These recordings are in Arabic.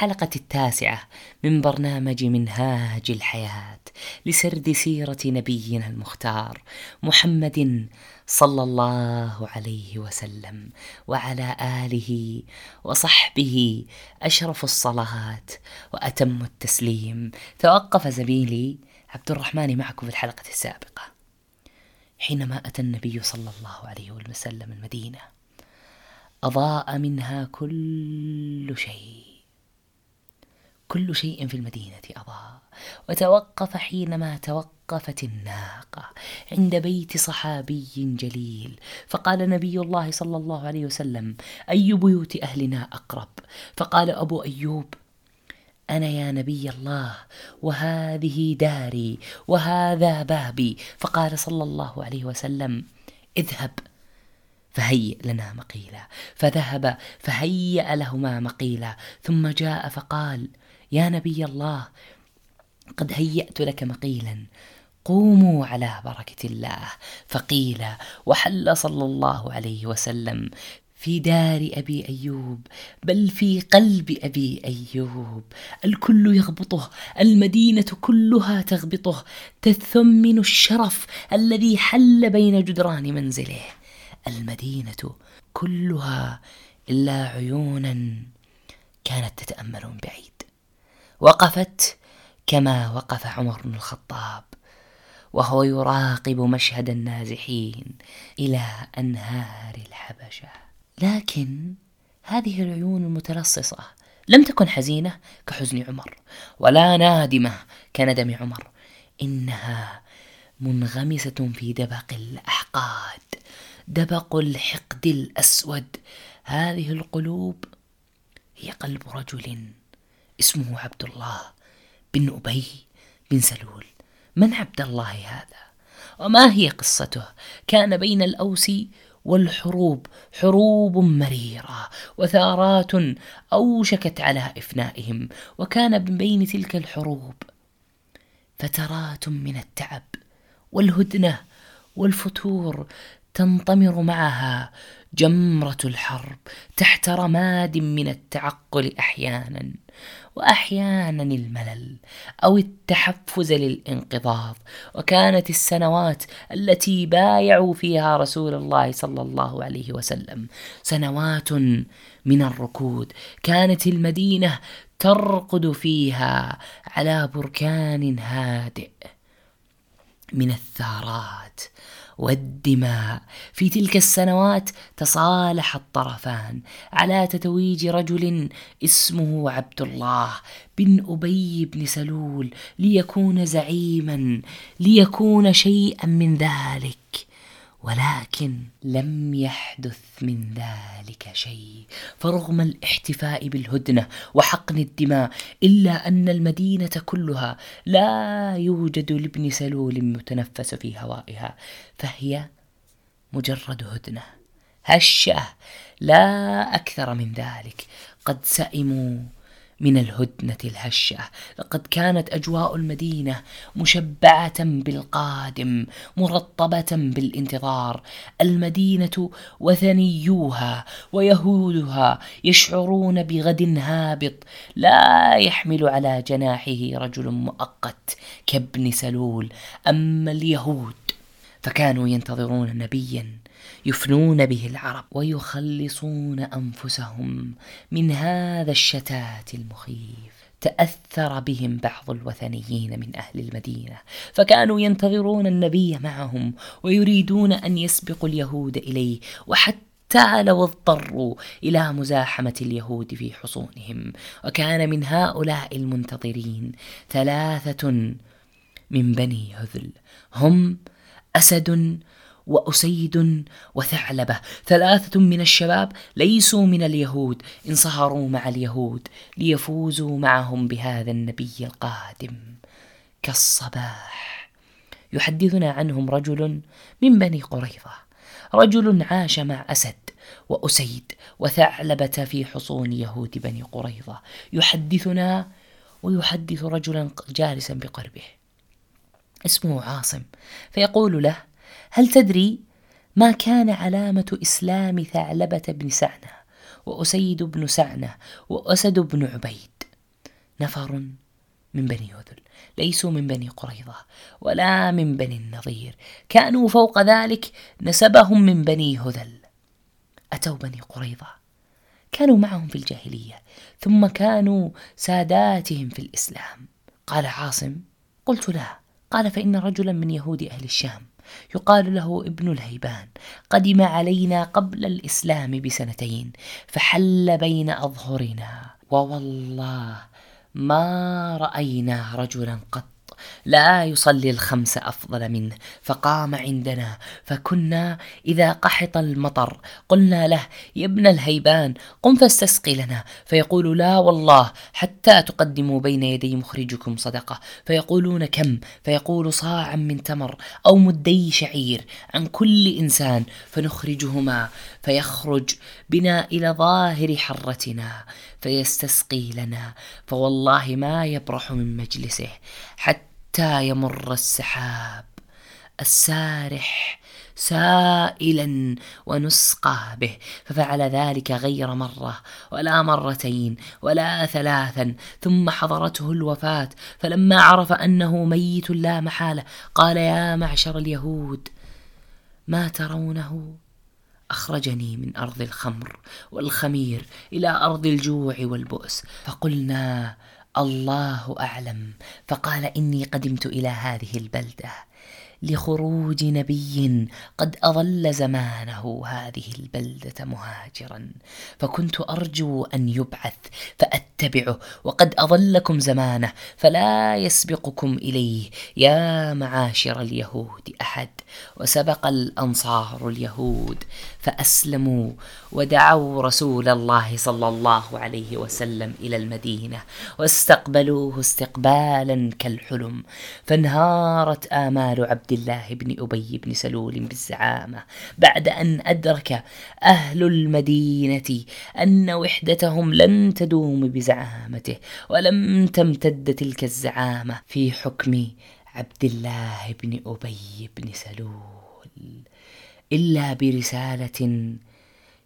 الحلقة التاسعة من برنامج منهاج الحياة لسرد سيرة نبينا المختار محمد صلى الله عليه وسلم وعلى آله وصحبه أشرف الصلاة وأتم التسليم. توقف زميلي عبد الرحمن معكم في الحلقة السابقة. حينما أتى النبي صلى الله عليه وسلم المدينة أضاء منها كل شيء. كل شيء في المدينة أضاء. وتوقف حينما توقفت الناقة عند بيت صحابي جليل. فقال نبي الله صلى الله عليه وسلم أي بيوت أهلنا أقرب؟ فقال أبو أيوب أنا يا نبي الله وهذه داري وهذا بابي. فقال صلى الله عليه وسلم اذهب فهيئ لنا مقيلا. فذهب فهيأ لهما مقيلا. ثم جاء فقال يا نبي الله قد هيأت لك مقيلا. قوموا على بركة الله. فقيل وحل صلى الله عليه وسلم في دار أبي أيوب بل في قلب أبي أيوب. الكل يغبطه المدينة كلها تغبطه. تثمن الشرف الذي حل بين جدران منزله. المدينة كلها إلا عيونا كانت تتأمل من بعيد. وقفت كما وقف عمر بن الخطاب وهو يراقب مشهد النازحين إلى أنهار الحبشة. لكن هذه العيون المتلصصة لم تكن حزينة كحزن عمر ولا نادمة كندم عمر. إنها منغمسة في دبق الأحقاد دبق الحقد الأسود. هذه القلوب هي قلب رجل اسمه عبد الله بن أبي بن سلول. من عبد الله هذا؟ وما هي قصته؟ كان بين الأوس والحروب حروب مريرة وثارات أوشكت على إفنائهم وكان من بين تلك الحروب. فترات من التعب والهدنة والفتور تنطمر معها جمرة الحرب تحت رماد من التعقل أحيانا. وأحيانا الملل أو التحفز للانقضاض. وكانت السنوات التي بايعوا فيها رسول الله صلى الله عليه وسلم سنوات من الركود. كانت المدينة ترقد فيها على بركان هادئ من الثارات. والدماء. في تلك السنوات تصالح الطرفان على تتويج رجل اسمه عبد الله بن أبي بن سلول ليكون زعيما ليكون شيئا من ذلك. ولكن لم يحدث من ذلك شيء. فرغم الاحتفاء بالهدنة وحقن الدماء إلا أن المدينة كلها لا يوجد لابن سلول متنفس في هوائها فهي مجرد هدنة. هشة لا أكثر من ذلك. قد سئموا من الهدنة الهشة. لقد كانت أجواء المدينة مشبعة بالقادم مرطبة بالانتظار. المدينة وثنيوها ويهودها يشعرون بغد هابط لا يحمل على جناحه رجل مؤقت كابن سلول. أما اليهود فكانوا ينتظرون نبيا. يفنون به العرب ويخلصون أنفسهم من هذا الشتات المخيف. تأثر بهم بعض الوثنيين من أهل المدينة فكانوا ينتظرون النبي معهم ويريدون أن يسبقوا اليهود إليه وحتى لو اضطروا إلى مزاحمة اليهود في حصونهم. وكان من هؤلاء المنتظرين ثلاثة من بني هذل. هم أسد وأسيد وثعلبة ثلاثة من الشباب ليسوا من اليهود انصهروا مع اليهود ليفوزوا معهم بهذا النبي القادم كالصباح. يحدثنا عنهم رجل من بني قريظة رجل عاش مع أسد وأسيد وثعلبة في حصون يهود بني قريظة. يحدثنا ويحدث رجلا جالسا بقربه اسمه عاصم فيقول له هل تدري ما كان علامة إسلام ثعلبة بن سعنة وأسيد بن سعنة وأسد بن عبيد؟ نفر من بني هذل ليسوا من بني قريظة ولا من بني النظير. كانوا فوق ذلك نسبهم من بني هذل أتوا بني قريظة كانوا معهم في الجاهلية ثم كانوا ساداتهم في الإسلام. قال عاصم قلت لا. قال فإن رجلا من يهود أهل الشام. يقال له ابن الهيبان قدم علينا قبل الإسلام بسنتين فحل بين أظهرنا ووالله ما رأينا رجلا قط. لا يصلي الخمس أفضل منه فقام عندنا فكنا إذا قحط المطر قلنا له يا ابن الهيبان قم فاستسقي لنا. فيقول لا والله حتى تقدموا بين يدي مخرجكم صدقة. فيقولون كم؟ فيقول صاعا من تمر أو مدي شعير عن كل إنسان. فنخرجهما فيخرج بنا إلى ظاهر حرتنا فيستسقي لنا فوالله ما يبرح من مجلسه حتى حتى يمر السحاب السارح سائلا ونسقى به ففعل ذلك غير مرة ولا مرتين ولا ثلاثا ثم حضرته الوفاة فلما عرف أنه ميت لا محالة قال يا معشر اليهود ما ترونه؟ أخرجني من أرض الخمر والخمير إلى أرض الجوع والبؤس. فقلنا الله أعلم. فقال إني قدمت إلى هذه البلدة لخروج نبي قد أظل زمانه هذه البلدة مهاجرا. فكنت أرجو أن يبعث فاتبعه وقد اظلكم زمانه فلا يسبقكم إليه. يا معاشر اليهود أحد وسبق الأنصار اليهود فأسلموا ودعوا رسول الله صلى الله عليه وسلم إلى المدينة واستقبلوه استقبالا كالحلم. فانهارت آمال عبد الله بن أبي بن سلول بالزعامة بعد أن أدرك أهل المدينة أن وحدتهم لن تدوم بزعامته ولم تمتد تلك الزعامة في حكم عبد الله بن أبي بن سلول إلا برسالة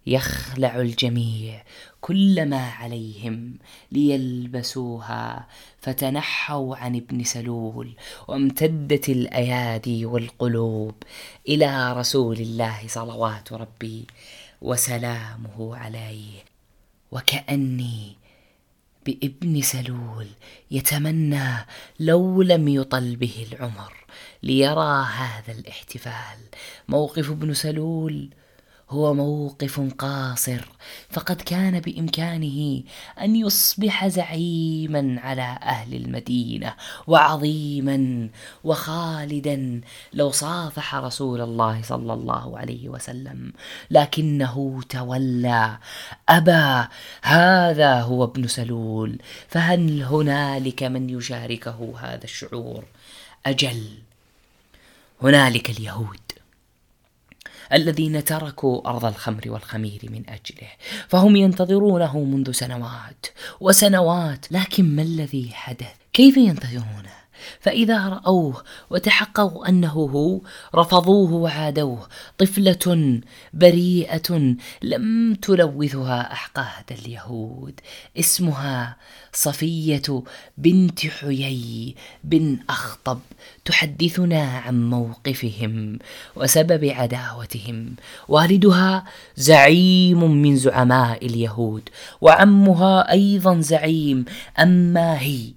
يخلع الجميع كل ما عليهم ليلبسوها فتنحوا عن ابن سلول وامتدت الأيادي والقلوب إلى رسول الله صلوات ربي وسلامه عليه. وكأني بابن سلول يتمنى لو لم يطل به العمر ليرى هذا الاحتفال. موقف ابن سلول هو موقف قاصر فقد كان بإمكانه أن يصبح زعيما على أهل المدينة وعظيما وخالدا. لو صافح رسول الله صلى الله عليه وسلم لكنه تولى. ابى هذا هو ابن سلول فهل هنالك من يشاركه هذا الشعور؟ أجل هنالك اليهود. الذين تركوا أرض الخمر والخمير من أجله. فهم ينتظرونه منذ سنوات وسنوات لكن ما الذي حدث؟ كيف ينتظرونه؟ فإذا رأوه وتحققوا أنه هو رفضوه وعادوه. طفلة بريئة لم تلوثها أحقاد اليهود. اسمها صفية بنت حيي بن أخطب. تحدثنا عن موقفهم وسبب عداوتهم. والدها زعيم من زعماء اليهود وعمها أيضا زعيم. أما هي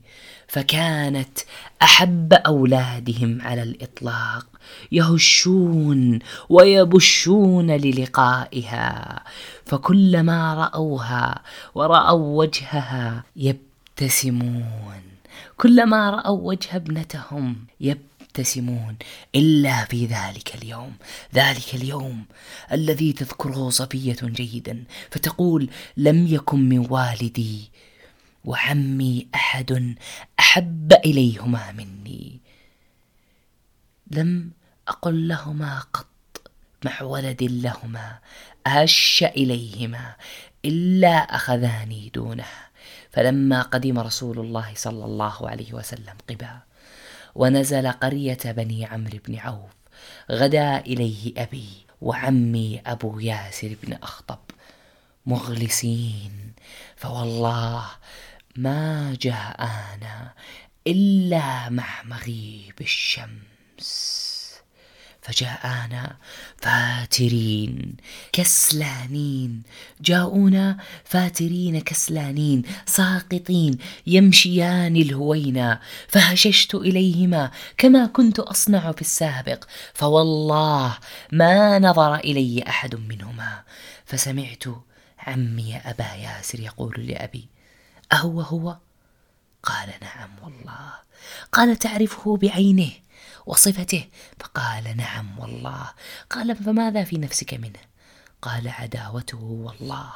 فكانت أحب أولادهم على الإطلاق يهشون ويبشون للقائها. فكلما رأوها ورأوا وجهها يبتسمون كلما رأوا وجه ابنتهم يبتسمون. إلا في ذلك اليوم ذلك اليوم الذي تذكره صفية جيدا فتقول لم يكن من والدي وعمي أحد أحب إليهما مني. لم أقل لهما قط مع ولد لهما أهش إليهما إلا أخذاني دونه. فلما قدم رسول الله صلى الله عليه وسلم قبا ونزل قرية بني عمرو بن عوف غدا إليه أبي وعمي أبو ياسر بن أخطب مغلسين. فوالله ما جاءنا إلا مع مغيب الشمس. فجاءنا فاترين كسلانين. جاءونا فاترين كسلانين ساقطين يمشيان الهوينا. فهششت إليهما كما كنت أصنع في السابق فوالله ما نظر إلي أحد منهما. فسمعت عمي أبا ياسر يقول لأبي أهو هو؟ قال نعم والله. قال تعرفه بعينه وصفته؟ فقال نعم والله. قال فماذا في نفسك منه؟ قال عداوته والله.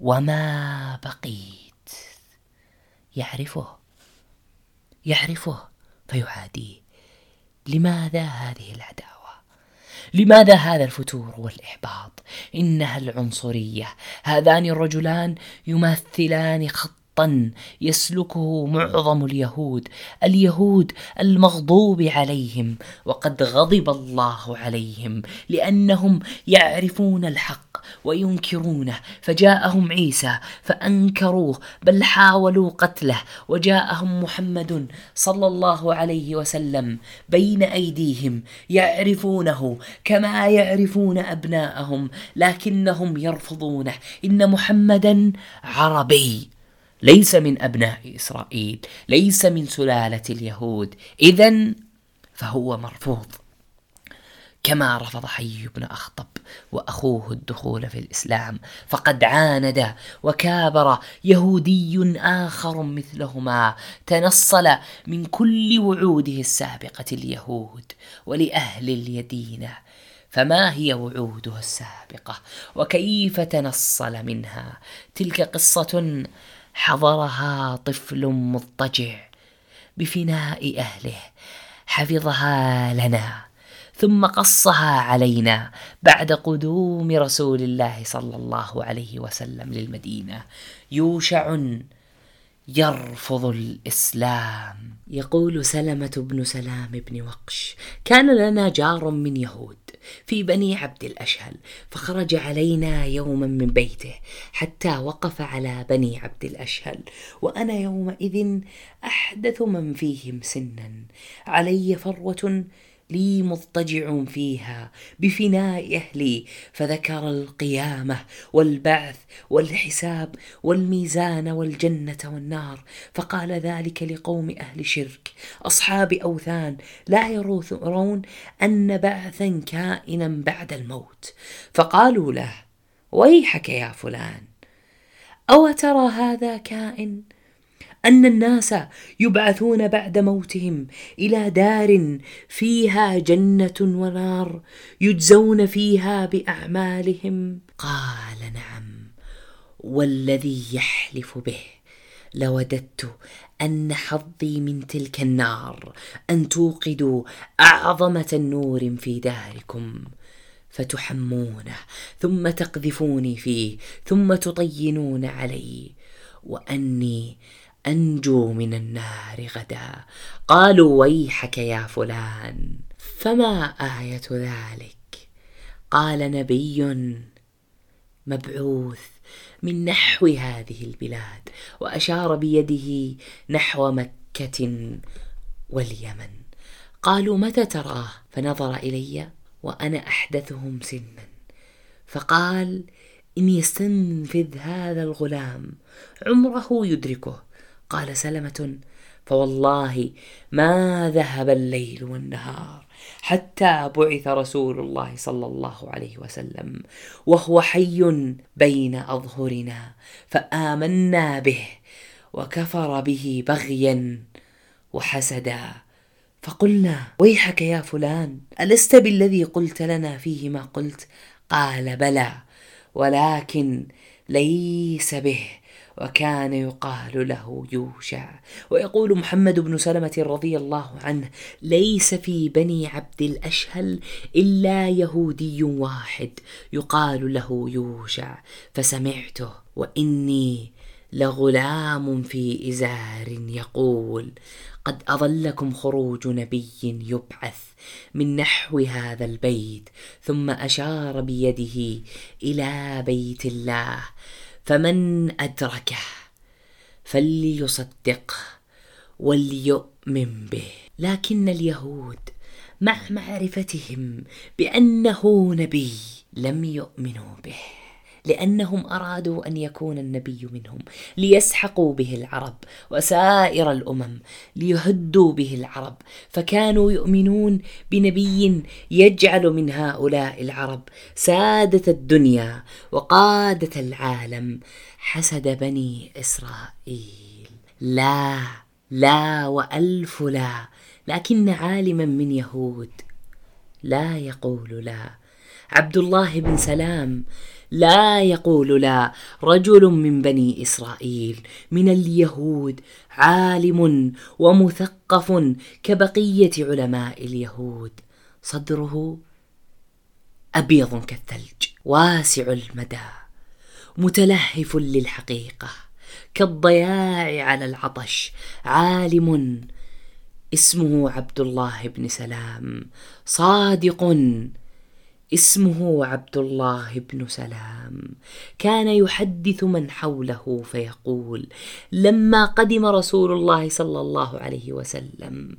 وما بقيت. يعرفه. يعرفه فيعاديه. لماذا هذه العداوة؟ لماذا هذا الفتور والإحباط؟ إنها العنصرية. هذان الرجلان يمثلان خط يسلكه معظم اليهود اليهود المغضوب عليهم وقد غضب الله عليهم لأنهم يعرفون الحق. وينكرونه. فجاءهم عيسى فأنكروه بل حاولوا قتله. وجاءهم محمد صلى الله عليه وسلم بين أيديهم يعرفونه كما يعرفون أبناءهم لكنهم يرفضونه. إن محمدا عربي ليس من أبناء إسرائيل ليس من سلالة اليهود. اذا فهو مرفوض. كما رفض حي بن أخطب وأخوه الدخول في الإسلام فقد عاند وكابر يهودي آخر مثلهما تنصل من كل وعوده السابقة اليهود ولأهل اليدينة فما هي وعوده السابقة؟ وكيف تنصل منها؟ تلك قصة حضرها طفل مضطجع بفناء أهله حفظها لنا. ثم قصها علينا بعد قدوم رسول الله صلى الله عليه وسلم للمدينة. يوشع يرفض الإسلام. يقول سلمة بن سلام بن وقش كان لنا جار من يهود في بني عبد الأشهل فخرج علينا يوما من بيته حتى وقف على بني عبد الأشهل وأنا يومئذ أحدث من فيهم سنا. علي فروة لي مضطجع فيها بفناء أهلي فذكر القيامة والبعث والحساب والميزان والجنة والنار. فقال ذلك لقوم أهل شرك. أصحاب أوثان لا يرون أن بعثا كائنا بعد الموت. فقالوا له ويحك يا فلان أو ترى هذا كائن؟ أن الناس يبعثون بعد موتهم إلى دار فيها جنة ونار يجزون فيها بأعمالهم. قال نعم والذي يحلف به لوددت أن حظي من تلك النار أن توقدوا اعظم تنور في داركم فتحمونه ثم تقذفوني فيه ثم تطينون علي وأني أنجو من النار غدا. قالوا ويحك يا فلان فما آية ذلك؟ قال نبي مبعوث من نحو هذه البلاد وأشار بيده نحو مكة واليمن. قالوا متى تراه؟ فنظر إلي وأنا أحدثهم سنا. فقال إن يستنفذ هذا الغلام عمره يدركه. قال سلمة فوالله ما ذهب الليل والنهار حتى بعث رسول الله صلى الله عليه وسلم وهو حي بين أظهرنا فآمنا به وكفر به بغيا وحسدا. فقلنا ويحك يا فلان ألست بالذي قلت لنا فيه ما قلت؟ قال بلى ولكن ليس به. وكان يقال له يوشع. ويقول محمد بن سلمة رضي الله عنه ليس في بني عبد الأشهل إلا يهودي واحد يقال له يوشع. فسمعته وإني لغلام في إزار يقول قد أظلكم خروج نبي يبعث من نحو هذا البيت ثم أشار بيده إلى بيت الله فمن أدركه فليصدقه وليؤمن به. لكن اليهود مع معرفتهم بأنه نبي لم يؤمنوا به. لأنهم أرادوا أن يكون النبي منهم ليسحقوا به العرب وسائر الأمم ليهدوا به العرب. فكانوا يؤمنون بنبي يجعل من هؤلاء العرب سادة الدنيا وقادة العالم. حسد بني إسرائيل. لا لا وألف لا لكن عالما من يهود لا يقول لا. عبد الله بن سلام لا يقول لا. رجل من بني إسرائيل من اليهود عالم ومثقف كبقية علماء اليهود. صدره أبيض كالثلج واسع المدى متلهف للحقيقة كالضياع على العطش عالم اسمه عبد الله بن سلام صادق اسمه عبد الله بن سلام. كان يحدث من حوله فيقول لما قدم رسول الله صلى الله عليه وسلم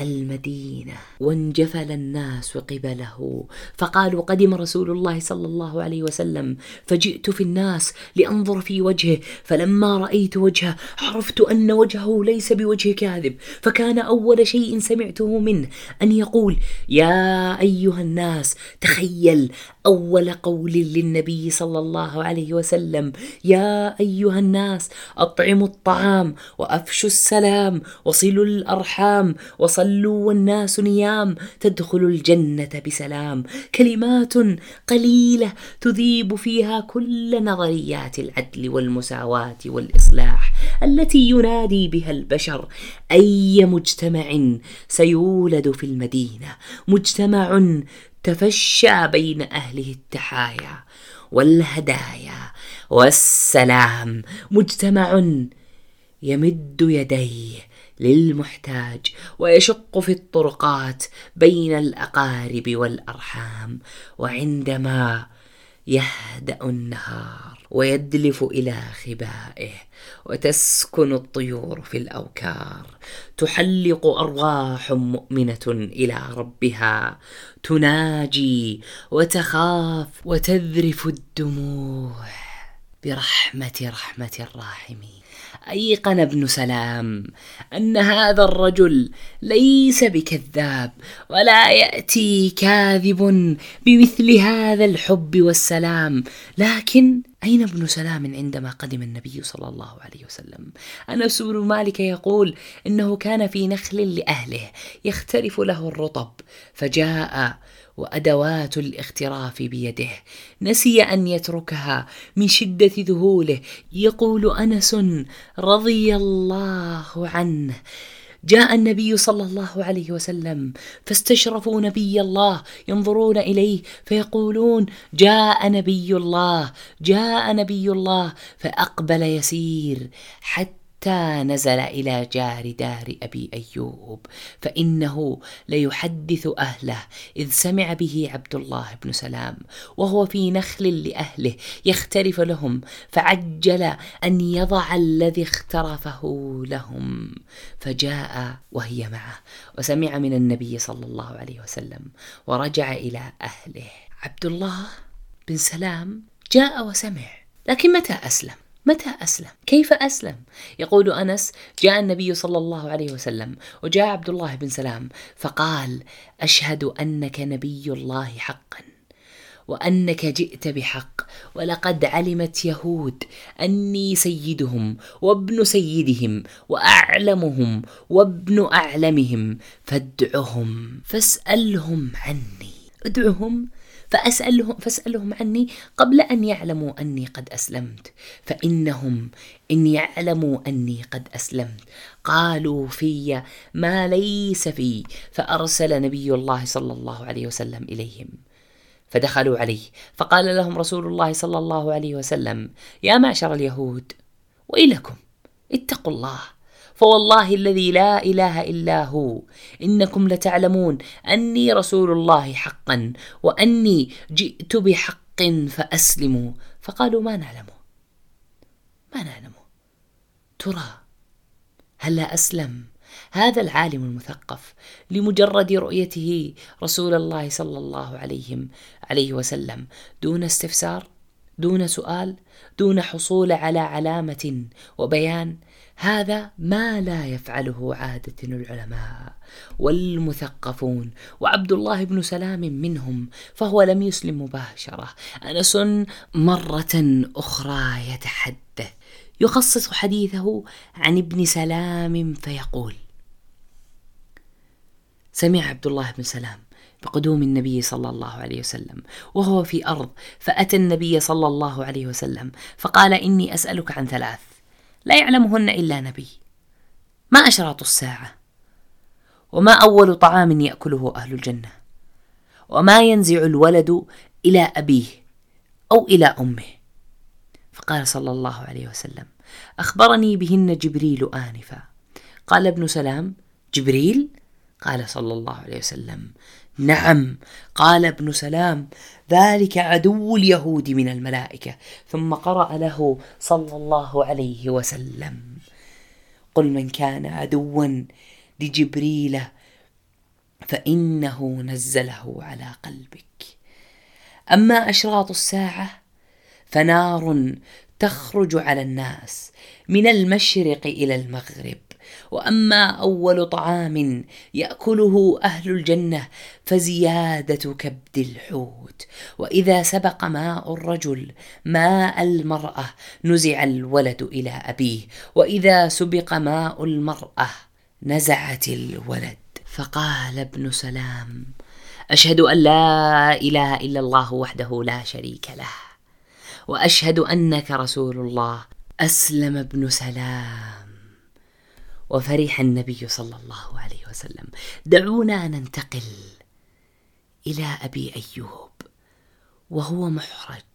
المدينة وانجفل الناس قبله. فقالوا قدم رسول الله صلى الله عليه وسلم فجئت في الناس لأنظر في وجهه فلما رأيت وجهه عرفت أن وجهه ليس بوجه كاذب فكان أول شيء سمعته منه أن يقول يا أيها الناس تخيل أول قول للنبي صلى الله عليه وسلم يا أيها الناس أطعموا الطعام وأفشوا السلام وصلوا الأرحام وصلوا والناس نيام تدخلوا الجنة بسلام. كلمات قليلة تذيب فيها كل نظريات العدل والمساواة والإصلاح التي ينادي بها البشر. أي مجتمع سيولد في المدينة؟ مجتمع تفشى بين أهله التحايا والهدايا والسلام. مجتمع يمد يديه للمحتاج ويشق في الطرقات بين الأقارب والأرحام وعندما يهدأ النهار ويدلف إلى خبائه وتسكن الطيور في الأوكار. تحلق أرواح مؤمنة إلى ربها. تناجي وتخاف وتذرف الدموع. برحمة رحمة الراحمين. أيقن ابن سلام أن هذا الرجل ليس بكذاب ولا يأتي كاذب بمثل هذا الحب والسلام. لكن أين ابن سلام عندما قدم النبي صلى الله عليه وسلم؟ أنس بن مالك يقول إنه كان في نخل لأهله يخترف له الرطب فجاء وأدوات الاختراف بيده. نسي أن يتركها من شدة ذهوله. يقول أنس رضي الله عنه. جاء النبي صلى الله عليه وسلم فاستشرفوا نبي الله ينظرون إليه فيقولون جاء نبي الله جاء نبي الله فأقبل يسير حتى حتى نزل إلى جار دار أبي أيوب فإنه ليحدث أهله إذ سمع به عبد الله بن سلام وهو في نخل لأهله يختلف لهم فعجل أن يضع الذي اخترفه لهم فجاء وهي معه وسمع من النبي صلى الله عليه وسلم ورجع إلى أهله عبد الله بن سلام جاء وسمع لكن متى أسلم؟ متى أسلم؟ كيف أسلم؟ يقول أنس جاء النبي صلى الله عليه وسلم وجاء عبد الله بن سلام فقال أشهد أنك نبي الله حقا وأنك جئت بحق ولقد علمت يهود أني سيدهم وابن سيدهم وأعلمهم وابن أعلمهم فادعهم فاسألهم عني ادعهم فأسألهم فأسألهم عني قبل أن يعلموا أني قد أسلمت. فإنهم إن يعلموا أني قد أسلمت. قالوا في ما ليس في. فأرسل نبي الله صلى الله عليه وسلم إليهم. فدخلوا عليه. فقال لهم رسول الله صلى الله عليه وسلم يا معشر اليهود ويلكم اتقوا الله. فوالله الذي لا إله إلا هو. إنكم لتعلمون أني رسول الله حقا وأني جئت بحق فأسلموا. فقالوا ما نعلمه ما نعلمه ترى هلا أسلم؟ هذا العالم المثقف لمجرد رؤيته رسول الله صلى الله عليه عليه وسلم. دون استفسار دون سؤال دون حصول على علامة وبيان هذا ما لا يفعله عادة العلماء والمثقفون. وعبد الله بن سلام منهم فهو لم يسلم مباشرة. أنس مرة أخرى يتحدث يخصص حديثه عن ابن سلام فيقول سمع عبد الله بن سلام بقدوم النبي صلى الله عليه وسلم وهو في أرض فأتى النبي صلى الله عليه وسلم فقال إني أسألك عن ثلاث لا يعلمهن إلا نبي. ما أشراط الساعة؟ وما أول طعام يأكله أهل الجنة؟ وما ينزع الولد إلى أبيه أو إلى أمه؟ فقال صلى الله عليه وسلم أخبرني بهن جبريل آنفا. قال ابن سلام جبريل؟ قال صلى الله عليه وسلم نعم. قال ابن سلام ذلك عدو اليهود من الملائكة. ثم قرأ له صلى الله عليه وسلم. قل من كان عدوا لجبريل فإنه نزله على قلبك. أما أشراط الساعة فنار تخرج على الناس من المشرق إلى المغرب. وأما أول طعام يأكله أهل الجنة فزيادة كبد الحوت. وإذا سبق ماء الرجل ماء المرأة نزع الولد إلى أبيه. وإذا سبق ماء المرأة نزعت الولد. فقال ابن سلام أشهد أن لا إله إلا الله وحده لا شريك له. وأشهد أنك رسول الله. أسلم ابن سلام. وفرح النبي صلى الله عليه وسلم. دعونا ننتقل إلى أبي أيوب وهو محرج.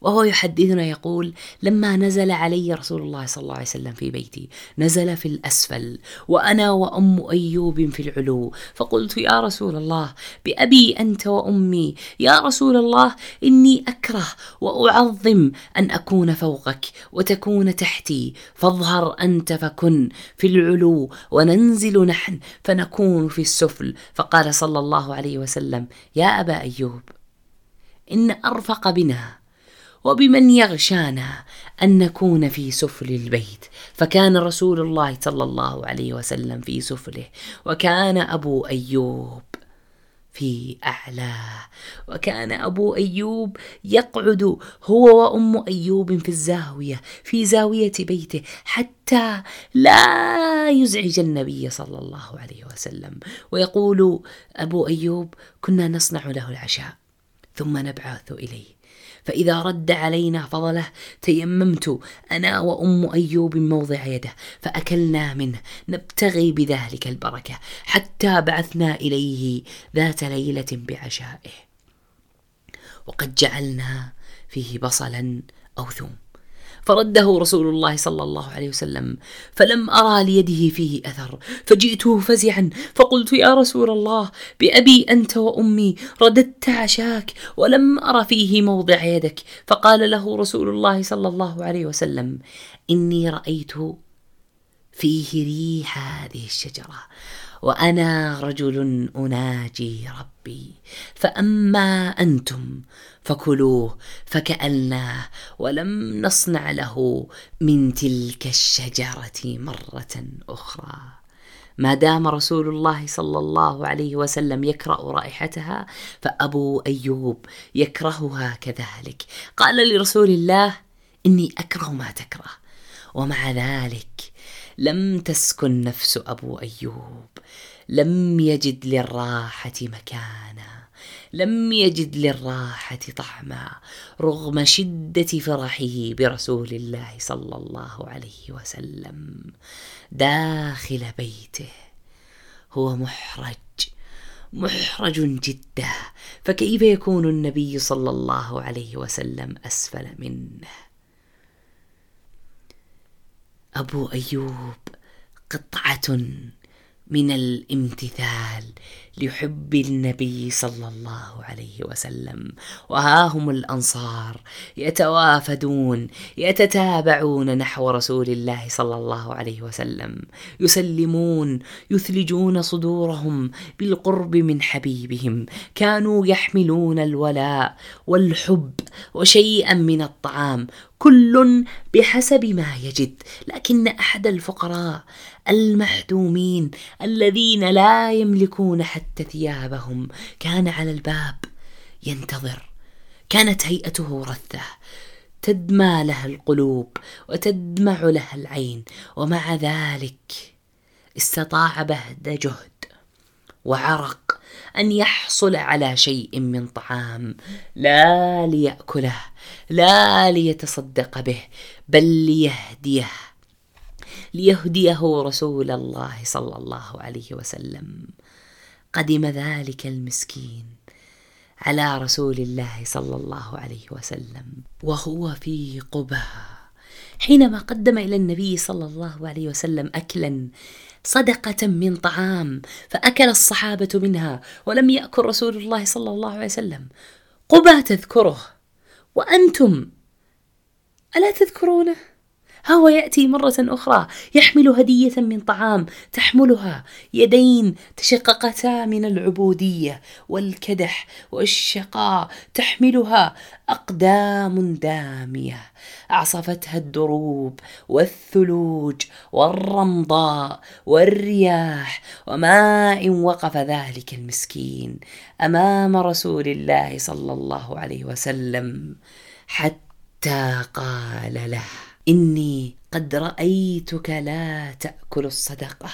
وهو يحدثنا يقول لما نزل علي رسول الله صلى الله عليه وسلم في بيتي نزل في الأسفل وأنا وأم أيوب في العلو. فقلت يا رسول الله بأبي أنت وأمي يا رسول الله إني أكره وأعظم أن أكون فوقك وتكون تحتي. فاظهر أنت فكن في العلو وننزل نحن فنكون في السفل. فقال صلى الله عليه وسلم يا أبا أيوب إن أرفق بنا وبمن يغشانا أن نكون في سفل البيت. فكان رسول الله صلى الله عليه وسلم في سفله وكان أبو أيوب في اعلاه وكان أبو أيوب يقعد هو وأم أيوب في الزاوية في زاوية بيته حتى لا يزعج النبي صلى الله عليه وسلم. ويقول أبو أيوب كنا نصنع له العشاء ثم نبعث إليه. فإذا رد علينا فضله تيممت أنا وأم أيوب موضع يده فأكلنا منه نبتغي بذلك البركة حتى بعثنا إليه ذات ليلة بعشائه. وقد جعلنا فيه بصلا أو ثوم. فرده رسول الله صلى الله عليه وسلم فلم أرى ليده فيه أثر فجئته فزعا فقلت يا رسول الله بأبي أنت وأمي رددت عشاك ولم أر فيه موضع يدك فقال له رسول الله صلى الله عليه وسلم إني رأيت فيه ريح هذه الشجرة. وأنا رجل أناجي ربي. فأما أنتم فكلوه فكأناه ولم نصنع له من تلك الشجرة مرة أخرى. ما دام رسول الله صلى الله عليه وسلم يكرأ رائحتها فأبو أيوب يكرهها كذلك. قال لرسول الله إني أكره ما تكره. ومع ذلك لم تسكن نفس أبو أيوب لم يجد للراحة مكانا لم يجد للراحة طعما رغم شدة فرحه برسول الله صلى الله عليه وسلم. داخل بيته هو محرج محرج جدا فكيف يكون النبي صلى الله عليه وسلم أسفل منه؟ أبو أيوب قطعة من الامتثال لحب النبي صلى الله عليه وسلم. وها هم الأنصار يتوافدون يتتابعون نحو رسول الله صلى الله عليه وسلم. يسلمون يثلجون صدورهم بالقرب من حبيبهم. كانوا يحملون الولاء والحب وشيئا من الطعام كل بحسب ما يجد لكن أحد الفقراء المحدومين الذين لا يملكون حتى ثيابهم كان على الباب ينتظر. كانت هيئته رثة تدمى لها القلوب وتدمع لها العين ومع ذلك استطاع بهد جهد وعرق أن يحصل على شيء من طعام لا ليأكله. لا ليتصدق به بل ليهديه. ليهديه رسول الله صلى الله عليه وسلم. قدم ذلك المسكين على رسول الله صلى الله عليه وسلم وهو في قبى حينما قدم إلى النبي صلى الله عليه وسلم اكلا صدقة من طعام فأكل الصحابة منها ولم يأكل رسول الله صلى الله عليه وسلم. قبى تذكره. وأنتم ألا تذكرونه؟ هو يأتي مرة أخرى يحمل هدية من طعام تحملها. يدين تشققتا من العبودية والكدح والشقاء تحملها. أقدام دامية عصفتها الدروب والثلوج والرمضاء والرياح وماء وقف ذلك المسكين أمام رسول الله صلى الله عليه وسلم حتى قال له. إني قد رأيتك لا تأكل الصدقة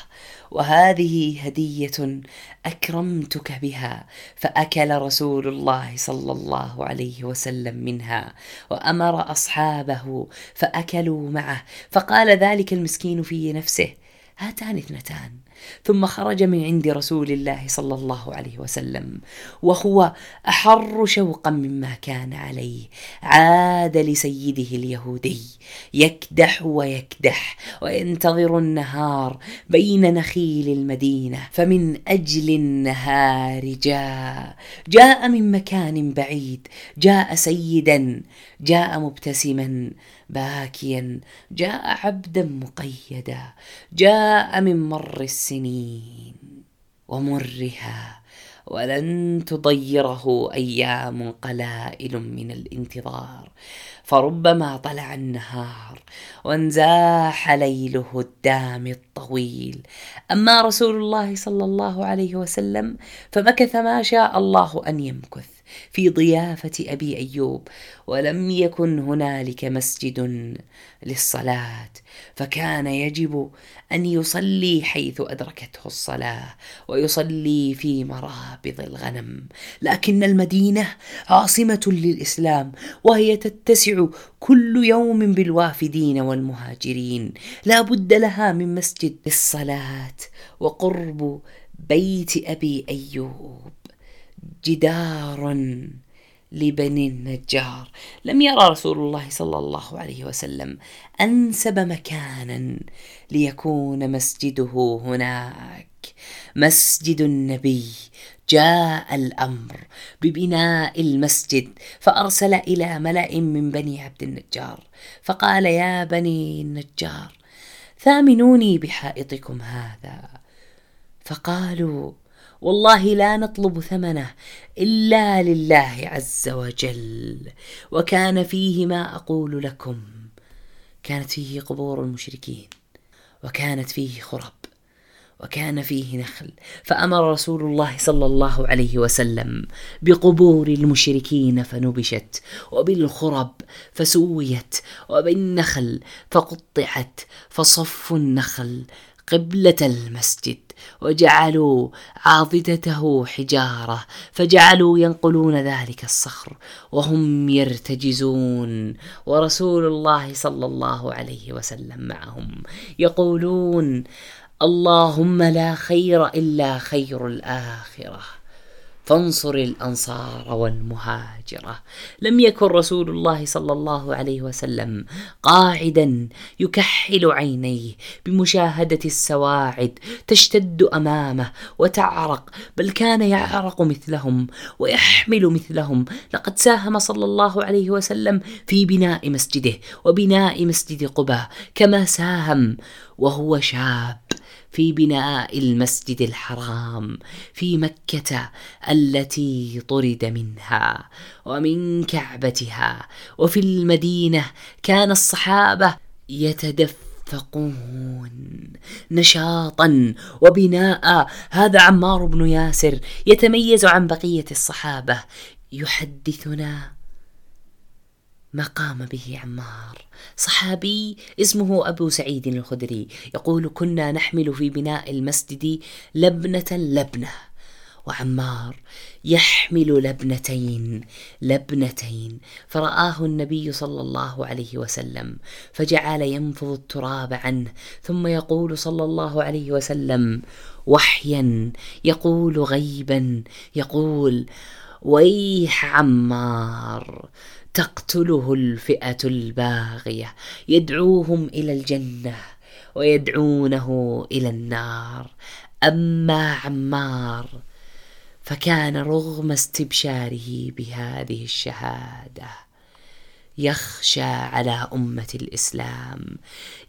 وهذه هدية أكرمتك بها فأكل رسول الله صلى الله عليه وسلم منها وأمر أصحابه فأكلوا معه فقال ذلك المسكين في نفسه هاتان اثنتان. ثم خرج من عند رسول الله صلى الله عليه وسلم. وهو أحر شوقا مما كان عليه. عاد لسيده اليهودي. يكدح ويكدح وينتظر النهار بين نخيل المدينة. فمن أجل النهار جاء. جاء من مكان بعيد. جاء سيدا. جاء مبتسما. باكيا. جاء عبدا مقيدا جاء من مر السنين ومرها ولن تضيره أيام قلائل من الانتظار. فربما طلع النهار وانزاح ليله الدام الطويل. أما رسول الله صلى الله عليه وسلم فمكث ما شاء الله أن يمكث. في ضيافة أبي أيوب ولم يكن هنالك مسجد للصلاة فكان يجب أن يصلي حيث أدركته الصلاة ويصلي في مرابض الغنم. لكن المدينة عاصمة للإسلام وهي تتسع كل يوم بالوافدين والمهاجرين. لا بد لها من مسجد للصلاة وقرب بيت أبي أيوب. جدار لبني النجار. لم يرى رسول الله صلى الله عليه وسلم أنسب مكانا ليكون مسجده هناك. مسجد النبي جاء الأمر ببناء المسجد فأرسل إلى ملأ من بني عبد النجار فقال يا بني النجار ثامنوني بحائطكم هذا. فقالوا والله لا نطلب ثمنه إلا لله عز وجل. وكان فيه ما أقول لكم. كانت فيه قبور المشركين وكانت فيه خرب وكان فيه نخل. فأمر رسول الله صلى الله عليه وسلم بقبور المشركين فنبشت وبالخرب فسويت وبالنخل فقطعت فصف النخل قبلة المسجد. وجعلوا عاضدته حجارة فجعلوا ينقلون ذلك الصخر وهم يرتجزون. ورسول الله صلى الله عليه وسلم معهم يقولون اللهم لا خير إلا خير الآخرة. فانصر الأنصار والمهاجرة. لم يكن رسول الله صلى الله عليه وسلم قاعدا يكحل عينيه بمشاهدة السواعد تشتد أمامه وتعرق بل كان يعرق مثلهم ويحمل مثلهم. لقد ساهم صلى الله عليه وسلم في بناء مسجده وبناء مسجد قباء كما ساهم وهو شاب. في بناء المسجد الحرام في مكة التي طرد منها ومن كعبتها. وفي المدينة كان الصحابة يتدفقون نشاطا وبناء. هذا عمار بن ياسر يتميز عن بقية الصحابة. يحدثنا ما قام به عمار. صحابي اسمه أبو سعيد الخدري يقول كنا نحمل في بناء المسجد لبنة لبنة وعمار يحمل لبنتين لبنتين. فرآه النبي صلى الله عليه وسلم فجعل ينفض التراب عنه ثم يقول صلى الله عليه وسلم وحيا يقول غيبا يقول ويح عمار تقتله الفئة الباغية. يدعوهم إلى الجنة ويدعونه إلى النار. أما عمار فكان رغم استبشاره بهذه الشهادة. يخشى على أمة الإسلام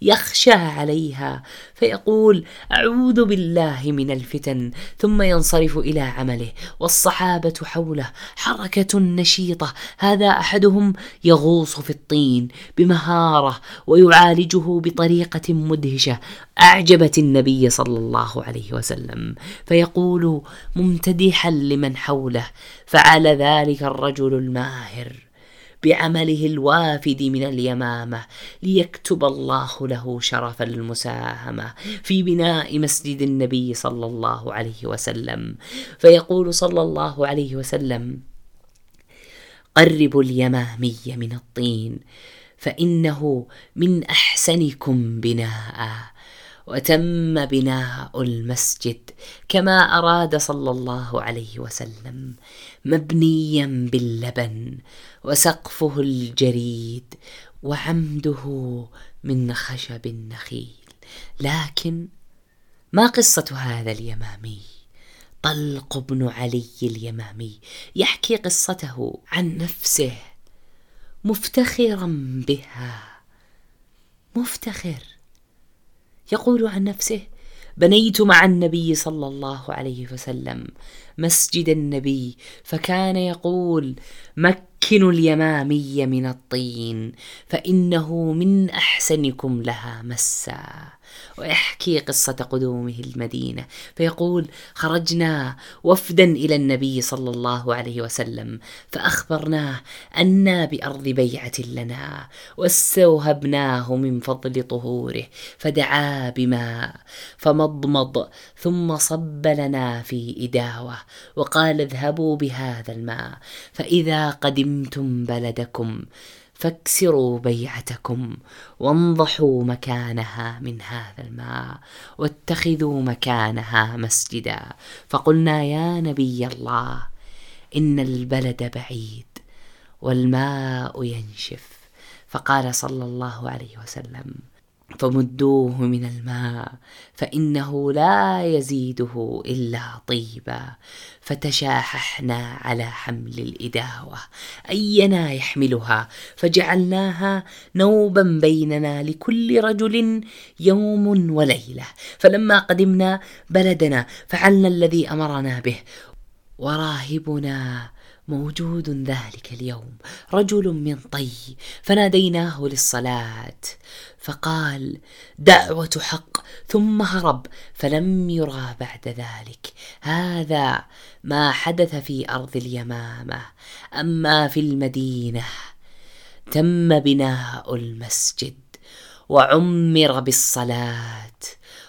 يخشى عليها فيقول أعوذ بالله من الفتن ثم ينصرف إلى عمله والصحابة حوله حركة نشيطة هذا أحدهم يغوص في الطين بمهارة ويعالجه بطريقة مدهشة أعجبت النبي صلى الله عليه وسلم فيقول ممتدحا لمن حوله فعل ذلك الرجل الماهر. بعمله الوافد من اليمامة ليكتب الله له شرف المساهمه في بناء مسجد النبي صلى الله عليه وسلم. فيقول صلى الله عليه وسلم قربوا اليمامي من الطين فإنه من أحسنكم بناء وتم بناء المسجد كما أراد صلى الله عليه وسلم مبنيا باللبن وسقفه الجريد وعمده من خشب النخيل. لكن ما قصة هذا اليمامي؟ طلق بن علي اليمامي يحكي قصته عن نفسه مفتخرا بها. مفتخر. يقول عن نفسه بنيت مع النبي صلى الله عليه وسلم مسجد النبي فكان يقول مكنوا اليمامي من الطين فإنه من أحسنكم لها مسا ويحكي قصة قدومه المدينة فيقول خرجنا وفدا إلى النبي صلى الله عليه وسلم فأخبرناه أنا بأرض بيعة لنا واستوهبناه من فضل طهوره فدعا بماء فمضمض ثم صب لنا في إداوة وقال اذهبوا بهذا الماء فإذا قدمتم بلدكم فاكسروا بيعتكم وانضحوا مكانها من هذا الماء واتخذوا مكانها مسجدا. فقلنا يا نبي الله إن البلد بعيد والماء ينشف. فقال صلى الله عليه وسلم فمدوه من الماء فإنه لا يزيده إلا طيبا. فتشاححنا على حمل الإداوة أينا يحملها؟ فجعلناها نوبا بيننا لكل رجل يوم وليلة. فلما قدمنا بلدنا فعلنا الذي أمرنا به. وراهبنا موجود ذلك اليوم رجل من طي فناديناه للصلاة. فقال دعوة حق ثم هرب فلم يرى بعد ذلك. هذا ما حدث في أرض اليمامة. أما في المدينة تم بناء المسجد وعمر بالصلاة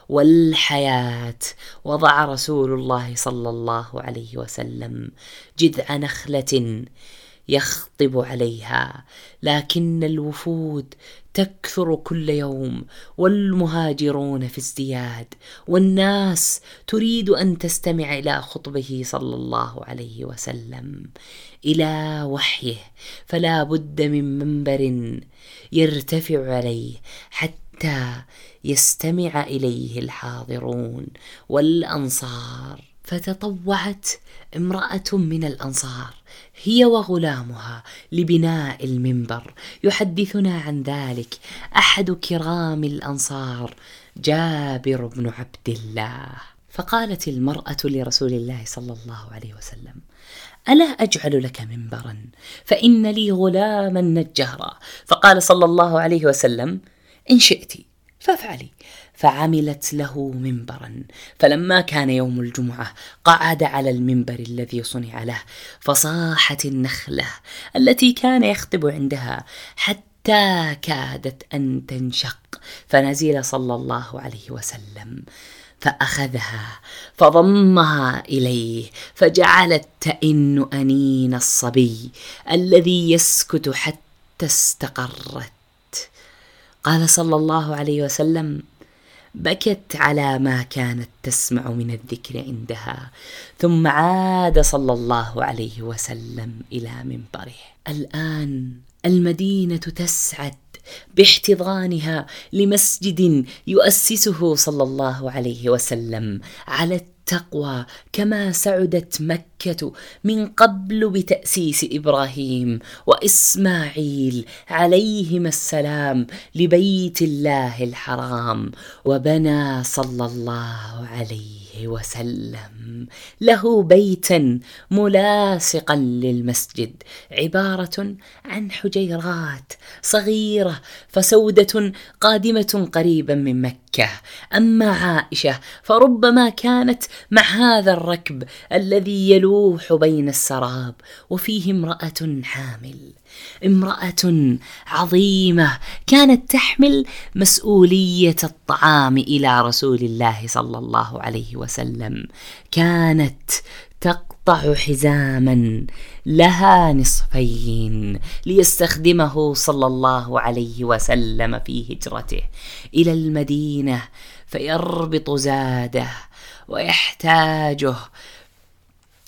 والحياة. وضع رسول الله صلى الله عليه وسلم جذع نخلة يخطب عليها لكن الوفود تكثر كل يوم والمهاجرون في ازدياد والناس تريد أن تستمع إلى خطبه صلى الله عليه وسلم. إلى وحيه فلا بد من منبر يرتفع عليه حتى يستمع إليه الحاضرون والأنصار. فتطوعت امرأة من الأنصار هي وغلامها لبناء المنبر. يحدثنا عن ذلك أحد كرام الأنصار جابر بن عبد الله. فقالت المرأة لرسول الله صلى الله عليه وسلم ألا أجعل لك منبرا؟ فإن لي غلاما نجارا. فقال صلى الله عليه وسلم إن شئت فافعلي. فعملت له منبرا. فلما كان يوم الجمعة قعد على المنبر الذي صنع له فصاحت النخلة التي كان يخطب عندها حتى كادت أن تنشق. فنزل صلى الله عليه وسلم فأخذها فضمها إليه فجعلت تئن أنين الصبي الذي يسكت حتى استقرت. قال صلى الله عليه وسلم بكت على ما كانت تسمع من الذكر عندها ثم عاد صلى الله عليه وسلم إلى منبره. الآن المدينة تسعد باحتضانها لمسجد يؤسسه صلى الله عليه وسلم على التقوى كما سعدت مكة من قبل بتأسيس إبراهيم وإسماعيل عليهما السلام لبيت الله الحرام وبنى صلى الله عليه وسلم. له بيتا ملاصقا للمسجد عبارة عن حجيرات صغيرة فسودة قادمة قريبا من مكة. أما عائشة فربما كانت مع هذا الركب الذي يلوح بين السراب وفيه امرأة حامل. امرأة عظيمة كانت تحمل مسؤولية الطعام إلى رسول الله صلى الله عليه وسلم. كانت تقطع حزاما لها نصفين ليستخدمه صلى الله عليه وسلم في هجرته إلى المدينة فيربط زاده ويحتاجه.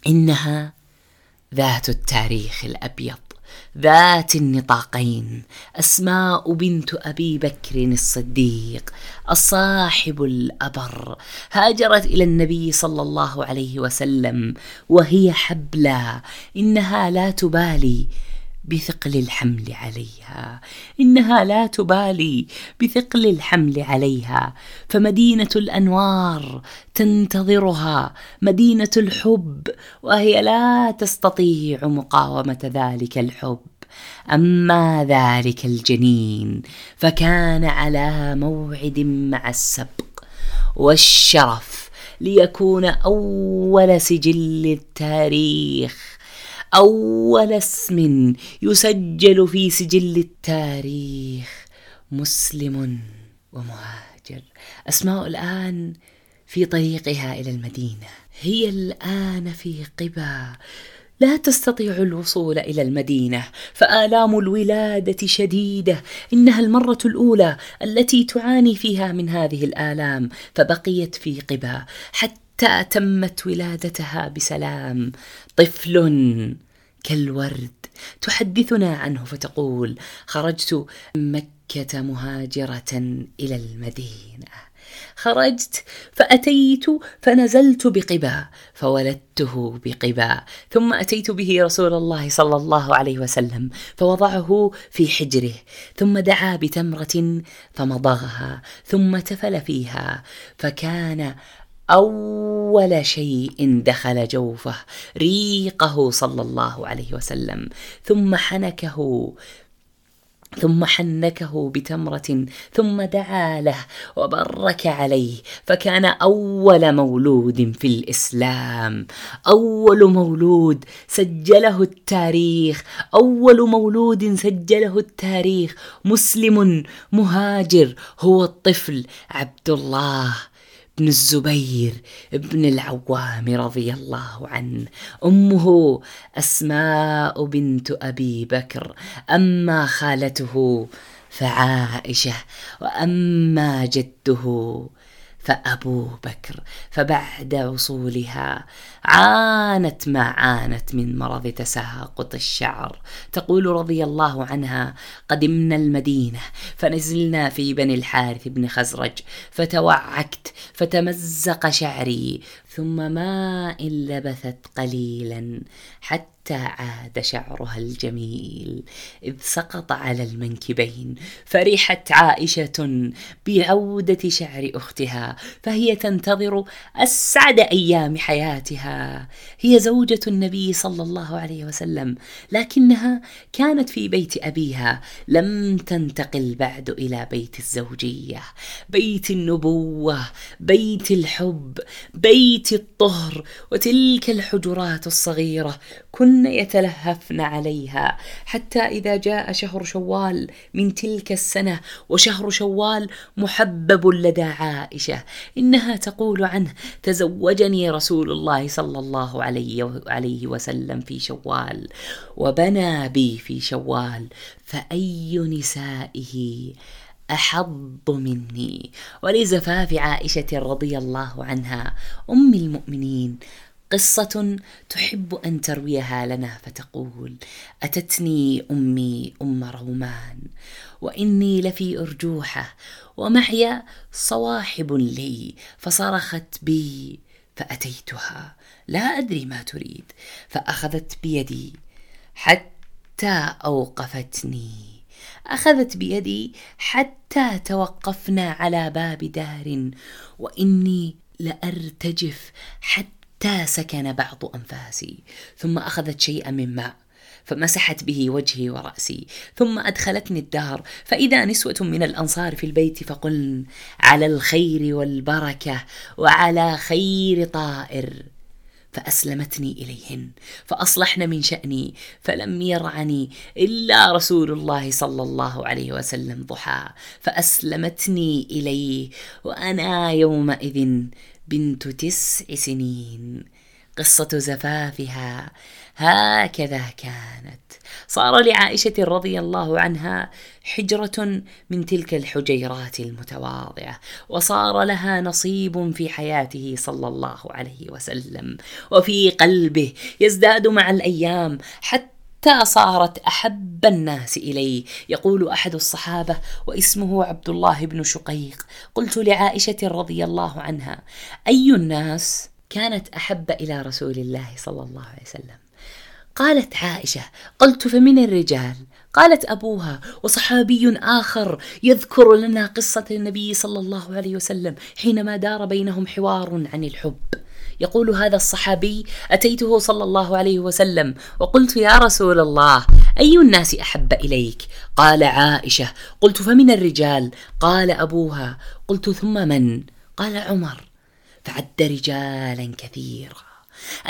إنها ذات التاريخ الأبيض. ذات النطاقين. أسماء بنت أبي بكر الصديق الصاحب الأبر. هاجرت إلى النبي صلى الله عليه وسلم وهي حبلى. إنها لا تبالي بثقل الحمل عليها إنها لا تبالي بثقل الحمل عليها. فمدينة الأنوار تنتظرها مدينة الحب وهي لا تستطيع مقاومة ذلك الحب. أما ذلك الجنين فكان على موعد مع السبق والشرف ليكون أول سجل التاريخ. أول اسم يسجل في سجل التاريخ مسلم ومهاجر. أسماء الآن في طريقها إلى المدينة. هي الآن في قبا. لا تستطيع الوصول إلى المدينة. فآلام الولادة شديدة. إنها المرة الأولى التي تعاني فيها من هذه الآلام. فبقيت في قبا. حتى تمت ولادتها بسلام. طفل كالورد. تحدثنا عنه فتقول خرجت من مكة مهاجرة إلى المدينة. خرجت فأتيت فنزلت بقباء فولدته بقباء ثم أتيت به رسول الله صلى الله عليه وسلم فوضعه في حجره ثم دعا بتمرة فمضغها ثم تفل فيها فكان أول شيء دخل جوفه ريقه صلى الله عليه وسلم ثم حنكه ثم حنكه بتمرة ثم دعا له وبرك عليه فكان أول مولود في الإسلام. أول مولود سجله التاريخ أول مولود سجله التاريخ. مسلم مهاجر هو الطفل عبد الله. بن الزبير بن العوام رضي الله عنه. أمه أسماء بنت أبي بكر. أما خالته فعائشة وأما جده فأبو بكر فبعد وصولها عانت ما عانت من مرض تساقط الشعر. تقول رضي الله عنها قدمنا المدينة فنزلنا في بني الحارث بن خزرج فتوعكت فتمزق شعري ثم ما إن لبثت قليلا حتى عاد شعرها الجميل. إذ سقط على المنكبين فرحت عائشة بعودة شعر أختها فهي تنتظر أسعد أيام حياتها. هي زوجة النبي صلى الله عليه وسلم لكنها كانت في بيت أبيها لم تنتقل بعد إلى بيت الزوجية. بيت النبوة بيت الحب بيت الطهر وتلك الحجرات الصغيرة كن يتلهفن عليها. حتى إذا جاء شهر شوال من تلك السنة وشهر شوال محبب لدى عائشة إنها تقول عنه تزوجني رسول الله صلى الله عليه وسلم في شوال وبنى بي في شوال فأي نسائه أحظ مني. ولزفاف عائشة رضي الله عنها. أم المؤمنين قصة تحب أن ترويها لنا فتقول: أتتني أمي أم رومان وإني لفي أرجوحة ومعي صواحب لي فصرخت بي فأتيتها. لا أدري ما تريد فأخذت بيدي حتى أوقفتني. أخذت بيدي حتى توقفنا على باب دار وإني لأرتجف حتى سكن بعض أنفاسي. ثم أخذت شيئا من ماء فمسحت به وجهي ورأسي. ثم أدخلتني الدار فإذا نسوة من الأنصار في البيت فقلن على الخير والبركة وعلى خير طائر. فأسلمتني إليهن فأصلحن من شأني فلم يرعني إلا رسول الله صلى الله عليه وسلم ضحى فأسلمتني إليه وأنا يومئذ بنت تسع سنين. قصة زفافها هكذا كانت. صار لعائشة رضي الله عنها حجرة من تلك الحجيرات المتواضعة وصار لها نصيب في حياته صلى الله عليه وسلم وفي قلبه يزداد مع الأيام حتى حتى صارت أحب الناس إليه. يقول أحد الصحابة واسمه عبد الله بن شقيق قلت لعائشة رضي الله عنها أي الناس كانت أحب إلى رسول الله صلى الله عليه وسلم؟ قالت عائشة قلت فمن الرجال؟ قالت أبوها وصحابي آخر يذكر لنا قصة النبي صلى الله عليه وسلم حينما دار بينهم حوار عن الحب. يقول هذا الصحابي أتيته صلى الله عليه وسلم وقلت يا رسول الله أي الناس أحب إليك؟ قال عائشة قلت فمن الرجال؟ قال أبوها قلت ثم من؟ قال عمر فعد رجالا كثيرا.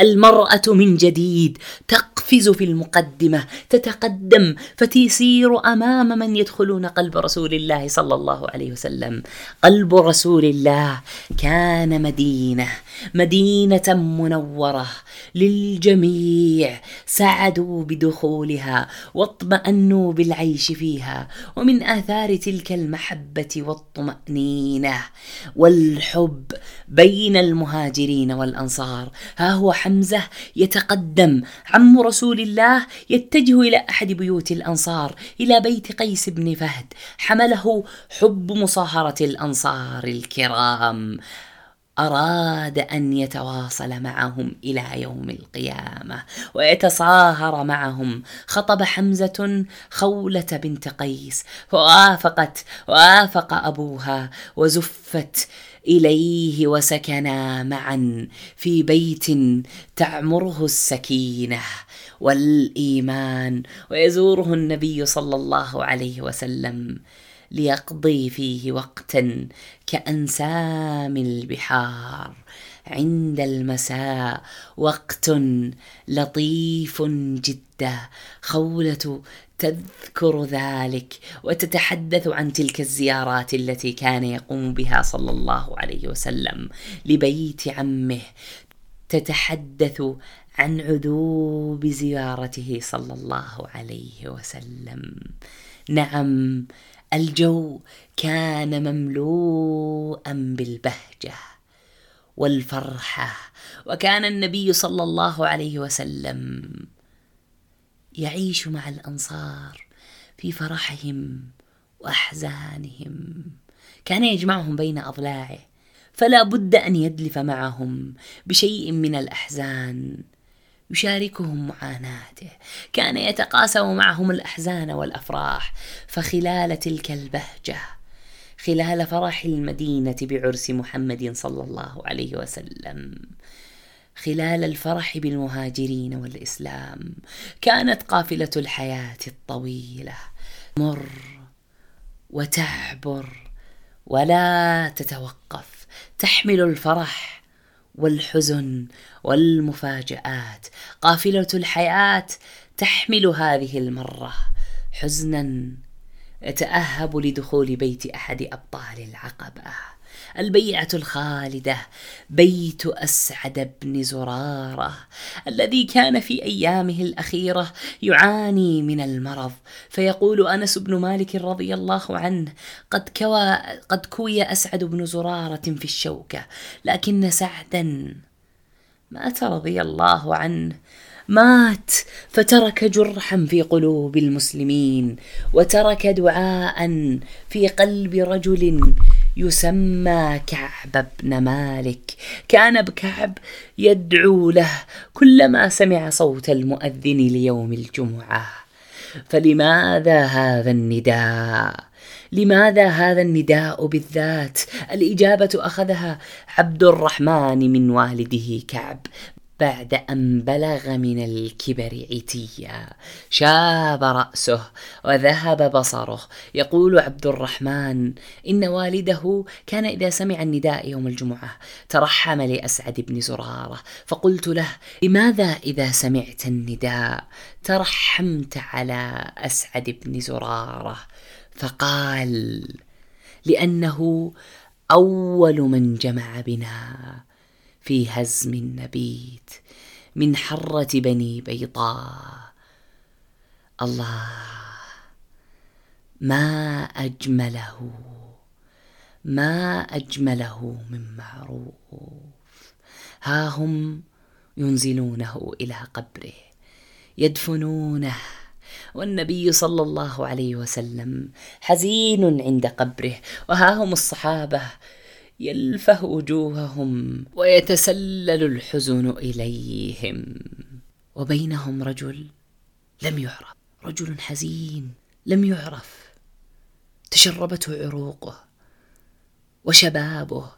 المرأة من جديد تقفز في المقدمة تتقدم فتسير أمام من يدخلون قلب رسول الله صلى الله عليه وسلم. قلب رسول الله كان مدينة مدينة منورة للجميع سعدوا بدخولها واطمأنوا بالعيش فيها ومن آثار تلك المحبة والطمأنينة والحب بين المهاجرين والأنصار. ها هو حمزة يتقدم. عم رسول الله يتجه إلى أحد بيوت الأنصار إلى بيت قيس بن فهد. حمله حب مصاهرة الأنصار الكرام. أراد أن يتواصل معهم إلى يوم القيامة ويتصاهر معهم. خطب حمزة خولة بنت قيس فوافقت وافق أبوها وزفت إليه وسكنا معا في بيت تعمره السكينة والإيمان ويزوره النبي صلى الله عليه وسلم ليقضي فيه وقتا كأنسام البحار. عند المساء وقت لطيف جدا خولة تذكر ذلك وتتحدث عن تلك الزيارات التي كان يقوم بها صلى الله عليه وسلم لبيت عمه. تتحدث عن عذوب زيارته صلى الله عليه وسلم. نعم الجو كان مملوءا بالبهجة والفرحة وكان النبي صلى الله عليه وسلم يعيش مع الأنصار في فرحهم وأحزانهم. كان يجمعهم بين أضلاعه فلا بد أن يدلف معهم بشيء من الأحزان. يشاركهم معاناته كان يتقاسم معهم الأحزان والأفراح فخلال تلك البهجة خلال فرح المدينة بعرس محمد صلى الله عليه وسلم خلال الفرح بالمهاجرين والإسلام. كانت قافلة الحياة الطويلة. مر وتعبر ولا تتوقف. تحمل الفرح والحزن والمفاجآت. قافلة الحياة تحمل هذه المرة حزنا يتأهب لدخول بيت أحد أبطال العقبة. البيعة الخالدة بيت أسعد بن زرارة الذي كان في أيامه الأخيرة يعاني من المرض. فيقول أنس بن مالك رضي الله عنه قد كوى قد كوي أسعد بن زرارة في الشوكة لكن سعدا. مات رضي الله عنه. مات فترك جرحا في قلوب المسلمين وترك دعاء في قلب رجل يسمى كعب بن مالك. كان بكعب يدعو له كلما سمع صوت المؤذن ليوم الجمعة. فلماذا هذا النداء؟ لماذا هذا النداء بالذات؟ الإجابة أخذها عبد الرحمن من والده كعب بعد أن بلغ من الكبر عتيا. شاب رأسه وذهب بصره. يقول عبد الرحمن إن والده كان إذا سمع النداء يوم الجمعة ترحم لأسعد بن زرارة. فقلت له لماذا إذا سمعت النداء ترحمت على أسعد بن زرارة؟ فقال لأنه أول من جمع بنا. في هزم النبيت من حرة بني بيضاء الله ما أجمله ما أجمله من معروف. ها هم ينزلونه إلى قبره يدفنونه. والنبي صلى الله عليه وسلم حزين عند قبره. وها هم الصحابة يلفه وجوههم ويتسلل الحزن إليهم. وبينهم رجل لم يعرف رجل حزين لم يعرف. تشربته عروقه وشبابه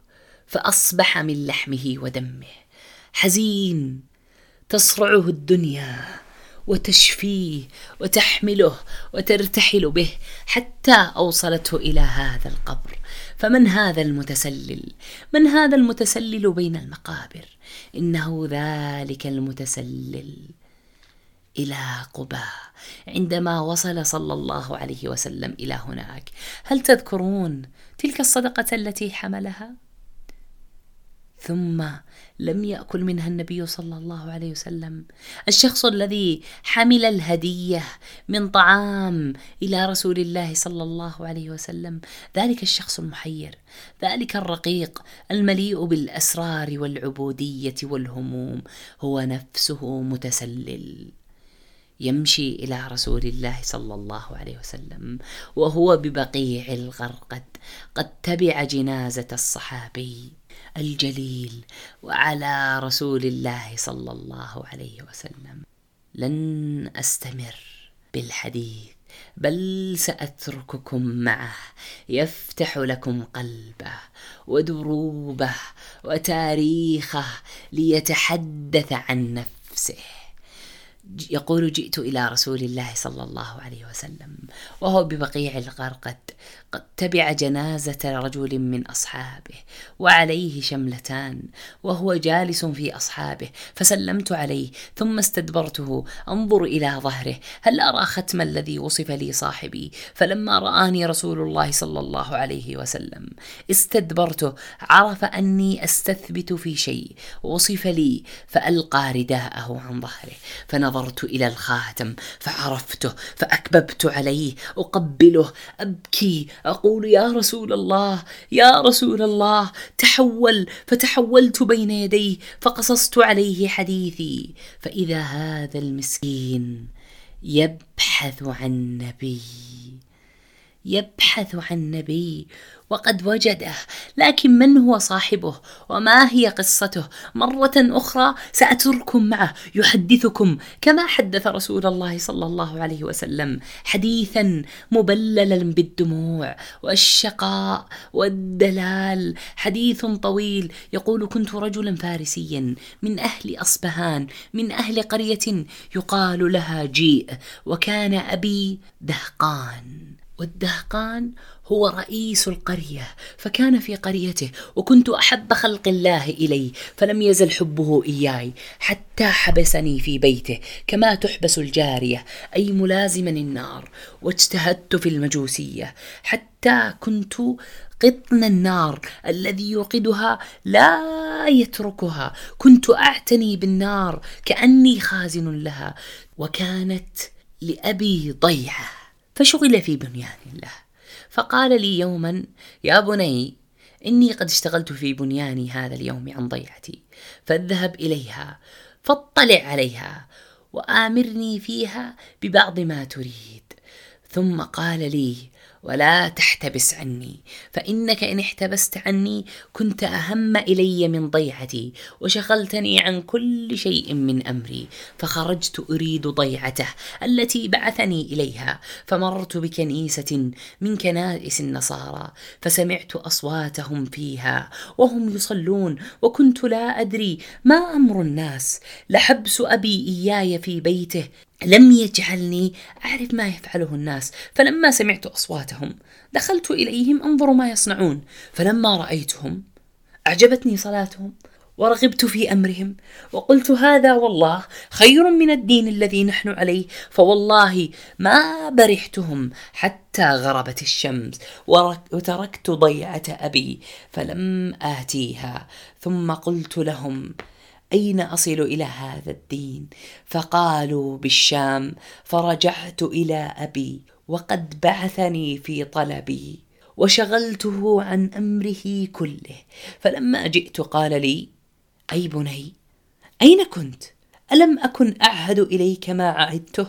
فأصبح من لحمه ودمه. حزين تصرعه الدنيا وتشفيه وتحمله وترتحل به حتى أوصلته إلى هذا القبر. فمن هذا المتسلل؟ من هذا المتسلل بين المقابر؟ إنه ذلك المتسلل. إلى قباء. عندما وصل صلى الله عليه وسلم إلى هناك. هل تذكرون تلك الصدقة التي حملها؟ ثم لم يأكل منها النبي صلى الله عليه وسلم. الشخص الذي حمل الهدية من طعام إلى رسول الله صلى الله عليه وسلم ذلك الشخص المحير ذلك الرقيق المليء بالأسرار والعبودية والهموم هو نفسه متسلل يمشي إلى رسول الله صلى الله عليه وسلم وهو ببقيع الغرقد قد تبع جنازة الصحابي. الجليل وعلى رسول الله صلى الله عليه وسلم. لن أستمر بالحديث بل سأترككم معه يفتح لكم قلبه ودروبه وتاريخه ليتحدث عن نفسه. يقول جئت إلى رسول الله صلى الله عليه وسلم وهو ببقيع الغرقد قد تبع جنازة رجل من أصحابه وعليه شملتان وهو جالس في أصحابه فسلمت عليه ثم استدبرته أنظر إلى ظهره هل أرى ختم الذي وصف لي صاحبي؟ فلما رآني رسول الله صلى الله عليه وسلم استدبرته عرف أني أستثبت في شيء وصف لي فألقى رداءه عن ظهره فنظرت إلى الخاتم فعرفته فأكببت عليه أقبله أبكي أقول يا رسول الله يا رسول الله تحول فتحولت بين يديه فقصصت عليه حديثي. فإذا هذا المسكين يبحث عن نبي يبحث عن نبي وقد وجده لكن من هو صاحبه؟ وما هي قصته؟ مرة أخرى ساتركم معه يحدثكم كما حدث رسول الله صلى الله عليه وسلم حديثا مبللا بالدموع والشقاء والدلال. حديث طويل يقول كنت رجلا فارسيا من أهل أصبهان من أهل قرية يقال لها جيء وكان أبي دهقان. والدهقان هو رئيس القرية فكان في قريته وكنت أحب خلق الله إلي فلم يزل حبه إياي حتى حبسني في بيته كما تحبس الجارية أي ملازما النار واجتهدت في المجوسية حتى كنت قطن النار الذي يوقدها لا يتركها كنت أعتني بالنار كأني خازن لها وكانت لأبي ضيعة. فشغل في بنيان الله فقال لي يوما يا بني إني قد اشتغلت في بنياني هذا اليوم عن ضيعتي. فاذهب إليها فاطلع عليها وآمرني فيها ببعض ما تريد. ثم قال لي ولا تحتبس عني. فإنك إن احتبست عني كنت أهم إلي من ضيعتي وشغلتني عن كل شيء من أمري فخرجت أريد ضيعته التي بعثني إليها فمررت بكنيسة من كنائس النصارى فسمعت أصواتهم فيها وهم يصلون وكنت لا أدري ما أمر الناس لحبس أبي إياي في بيته لم يجعلني أعرف ما يفعله الناس. فلما سمعت أصواتهم دخلت إليهم أنظر ما يصنعون. فلما رأيتهم أعجبتني صلاتهم ورغبت في أمرهم وقلت هذا والله خير من الدين الذي نحن عليه. فوالله ما برحتهم حتى غربت الشمس وتركت ضيعة أبي فلم آتيها. ثم قلت لهم أين أصل إلى هذا الدين؟ فقالوا بالشام فرجعت إلى أبي وقد بعثني في طلبي وشغلته عن أمره كله. فلما جئت قال لي أي بني أين كنت؟ ألم أكن أعهد إليك ما عهدته؟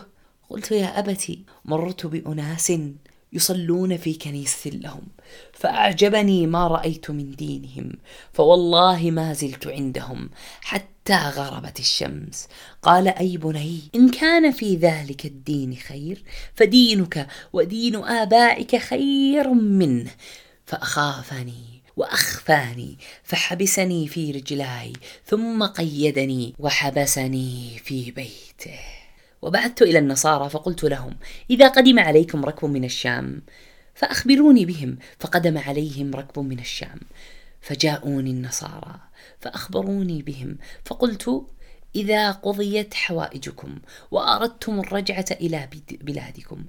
قلت يا ابت مررت بأناس يصلون في كنيسة لهم. فأعجبني ما رأيت من دينهم فوالله ما زلت عندهم حتى غربت الشمس. قال أي بني إن كان في ذلك الدين خير فدينك ودين آبائك خير منه. فأخافني وأخفاني فحبسني في رجلاي ثم قيدني وحبسني في بيته. وبعثت إلى النصارى فقلت لهم إذا قدم عليكم ركب من الشام. فأخبروني بهم فقدم عليهم ركب من الشام. فجاءوني النصارى فأخبروني بهم فقلت إذا قضيت حوائجكم وأردتم الرجعة إلى بلادكم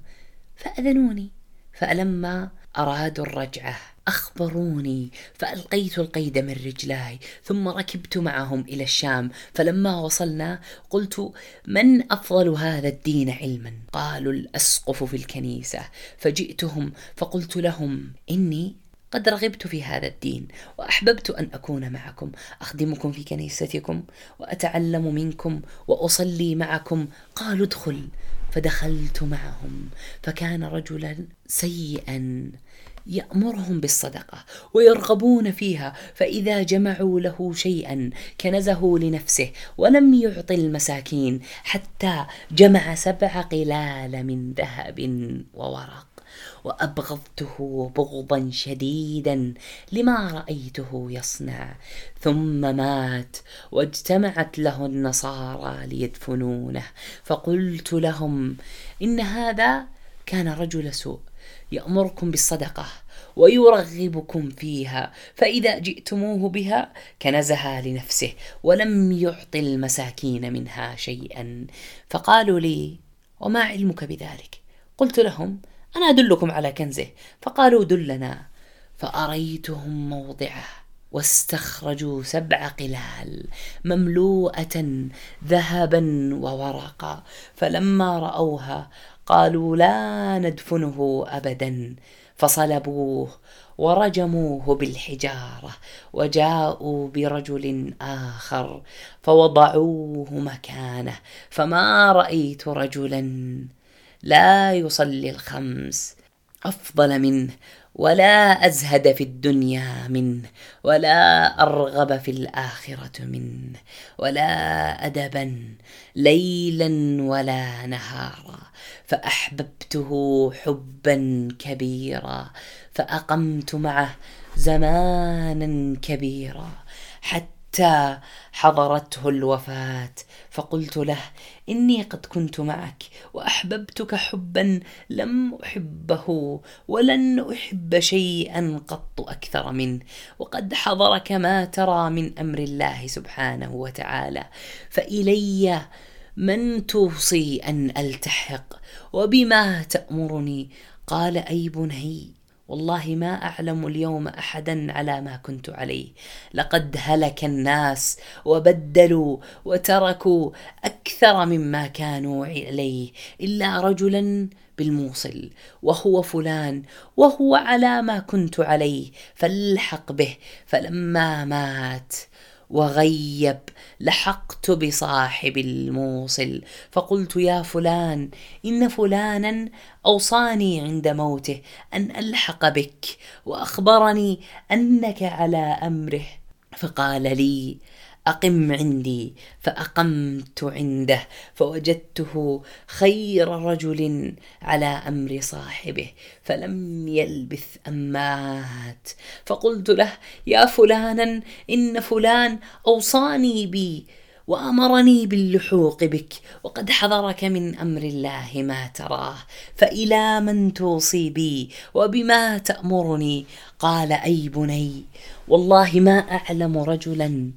فأذنوني. فلما أرادوا الرجعة أخبروني. فألقيت القيد من رجلاي ثم ركبت معهم إلى الشام. فلما وصلنا قلت من أفضل هذا الدين علما؟ قالوا الأسقف في الكنيسة. فجئتهم فقلت لهم إني قد رغبت في هذا الدين وأحببت أن أكون معكم. أخدمكم في كنيستكم وأتعلم منكم وأصلي معكم. قالوا ادخل. فدخلت معهم فكان رجلا سيئا يأمرهم بالصدقة ويرغبون فيها فإذا جمعوا له شيئا كنزه لنفسه ولم يعط المساكين حتى جمع سبع قلال من ذهب وورق. وأبغضته بغضا شديدا لما رأيته يصنع. ثم مات واجتمعت له النصارى ليدفنونه. فقلت لهم إن هذا كان رجل سوء يأمركم بالصدقة ويرغبكم فيها فإذا جئتموه بها كنزها لنفسه ولم يعط المساكين منها شيئا. فقالوا لي وما علمك بذلك؟ قلت لهم أنا أدلكم على كنزه. فقالوا دلنا. فأريتهم موضعه واستخرجوا سبع قلال مملوءة ذهبا وورقا. فلما رأوها قالوا لا ندفنه ابدا. فصلبوه ورجموه بالحجارة وجاءوا برجل آخر فوضعوه مكانه. فما رأيت رجلا لا يصلي الخمس أفضل منه ولا أزهد في الدنيا منه ولا أرغب في الآخرة منه ولا أدبا ليلا ولا نهارا. فأحببته حبا كبيرا فأقمت معه زمانا كبيرا. حتى حضرته الوفاة فقلت له إني قد كنت معك وأحببتك حبا لم أحبه ولن أحب شيئا قط أكثر منه. وقد حضرك ما ترى من أمر الله سبحانه وتعالى فإلي من توصي أن ألتحق وبما تأمرني؟ قال أي بني والله ما أعلم اليوم احدا على ما كنت عليه. لقد هلك الناس وبدلوا وتركوا أكثر مما كانوا عليه إلا رجلا بالموصل وهو فلان وهو على ما كنت عليه فالحق به فلما مات وغيب لحقت بصاحب الموصل. فقلت يا فلان إن فلانا أوصاني عند موته أن ألحق بك وأخبرني أنك على أمره. فقال لي اقم عندي فأقمت عنده فوجدته خير رجل على أمر صاحبه فلم يلبث أن مات. فقلت له يا فلانا إن فلان أوصاني بي وأمرني باللحوق بك وقد حضرك من أمر الله ما تراه فإلى من توصي بي وبما تأمرني؟ قال أي بني والله ما أعلم رجلا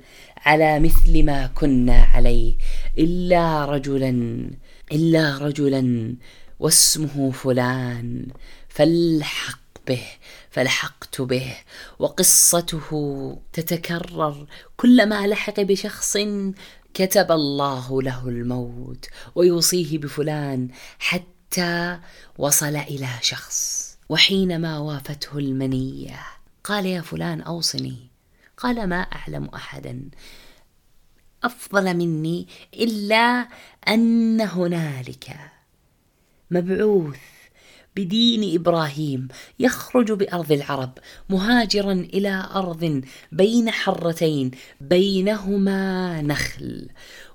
على مثل ما كنا عليه. إلا رجلا إلا رجلا واسمه فلان فالحق به فلحقت به وقصته تتكرر. كلما لحق بشخص كتب الله له الموت ويوصيه بفلان حتى وصل إلى شخص. وحينما وافته المنية قال يا فلان أوصني. قال ما أعلم أحدا. أفضل مني إلا أن هنالك مبعوث بدين إبراهيم يخرج بأرض العرب مهاجرا إلى أرض بين حرتين بينهما نخل.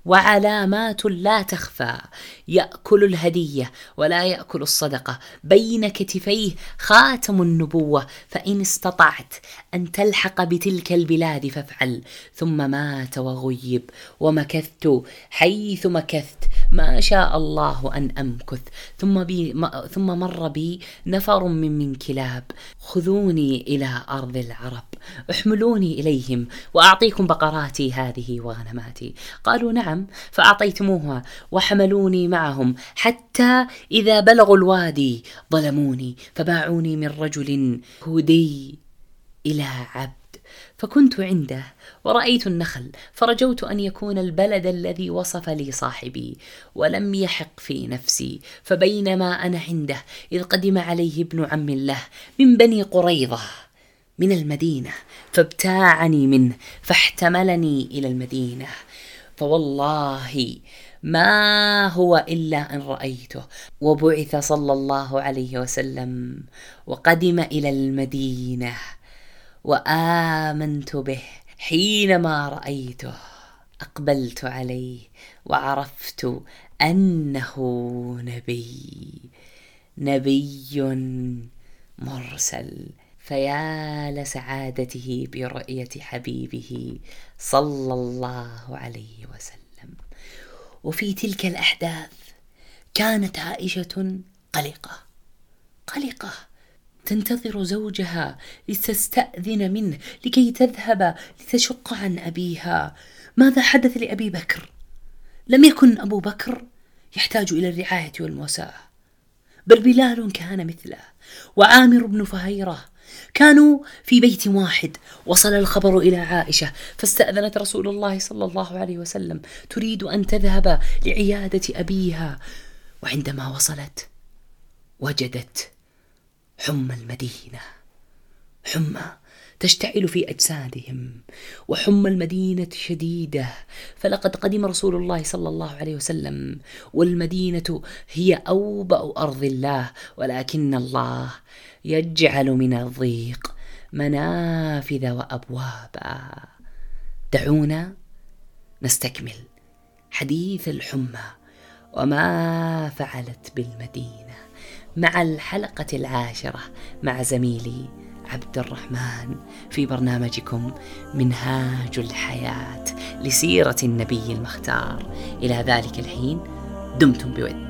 وعلامات لا تخفى يأكل الهدية ولا يأكل الصدقة. بين كتفيه خاتم النبوة فإن استطعت أن تلحق بتلك البلاد فافعل. ثم مات وغيب ومكثت حيث مكثت. ما شاء الله أن أمكث. ثم, بي ثم مر بي نفر من من كلاب. خذوني إلى أرض العرب. احملوني إليهم وأعطيكم بقراتي هذه وغنماتي. قالوا نعم فأعطيتموها وحملوني معهم حتى إذا بلغوا الوادي ظلموني فباعوني من رجل هودي إلى عبد فكنت عنده ورأيت النخل فرجوت أن يكون البلد الذي وصف لي صاحبي ولم يحق في نفسي فبينما أنا عنده إذ قدم عليه ابن عم له من بني قريظة من المدينة فابتاعني منه فاحتملني إلى المدينة. فوالله ما هو إلا أن رأيته وبعث صلى الله عليه وسلم وقدم إلى المدينة. وآمنت به حينما رأيته أقبلت عليه وعرفت أنه نبي نبي مرسل. فيا لسعادته برؤية حبيبه صلى الله عليه وسلم. وفي تلك الأحداث كانت عائشة قلقة قلقة. تنتظر زوجها لتستأذن منه لكي تذهب لتشق عن أبيها. ماذا حدث لأبي بكر؟ لم يكن أبو بكر يحتاج إلى الرعاية والمواساة بل بلال كان مثله وعامر بن فهيرة كانوا في بيت واحد. وصل الخبر إلى عائشة فاستأذنت رسول الله صلى الله عليه وسلم. تريد أن تذهب لعيادة أبيها. وعندما وصلت وجدت حمى المدينة. حمى تشتعل في أجسادهم وحمى المدينة شديدة. فلقد قدم رسول الله صلى الله عليه وسلم والمدينة هي أوبأ أرض الله ولكن الله يجعل من الضيق منافذ وأبوابا. دعونا نستكمل حديث الحمى وما فعلت بالمدينة. مع الحلقة العاشرة مع زميلي عبد الرحمن في برنامجكم منهاج الحياة لسيرة النبي المختار. إلى ذلك الحين دمتم بود.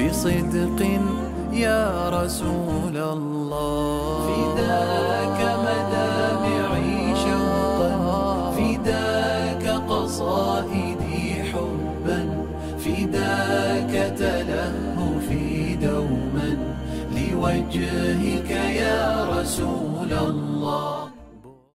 بصدق يا رسول الله. فداك مدامعي شوقا فداك قصائدي حبا فداك تلهفي دوما لوجهك يا رسول الله.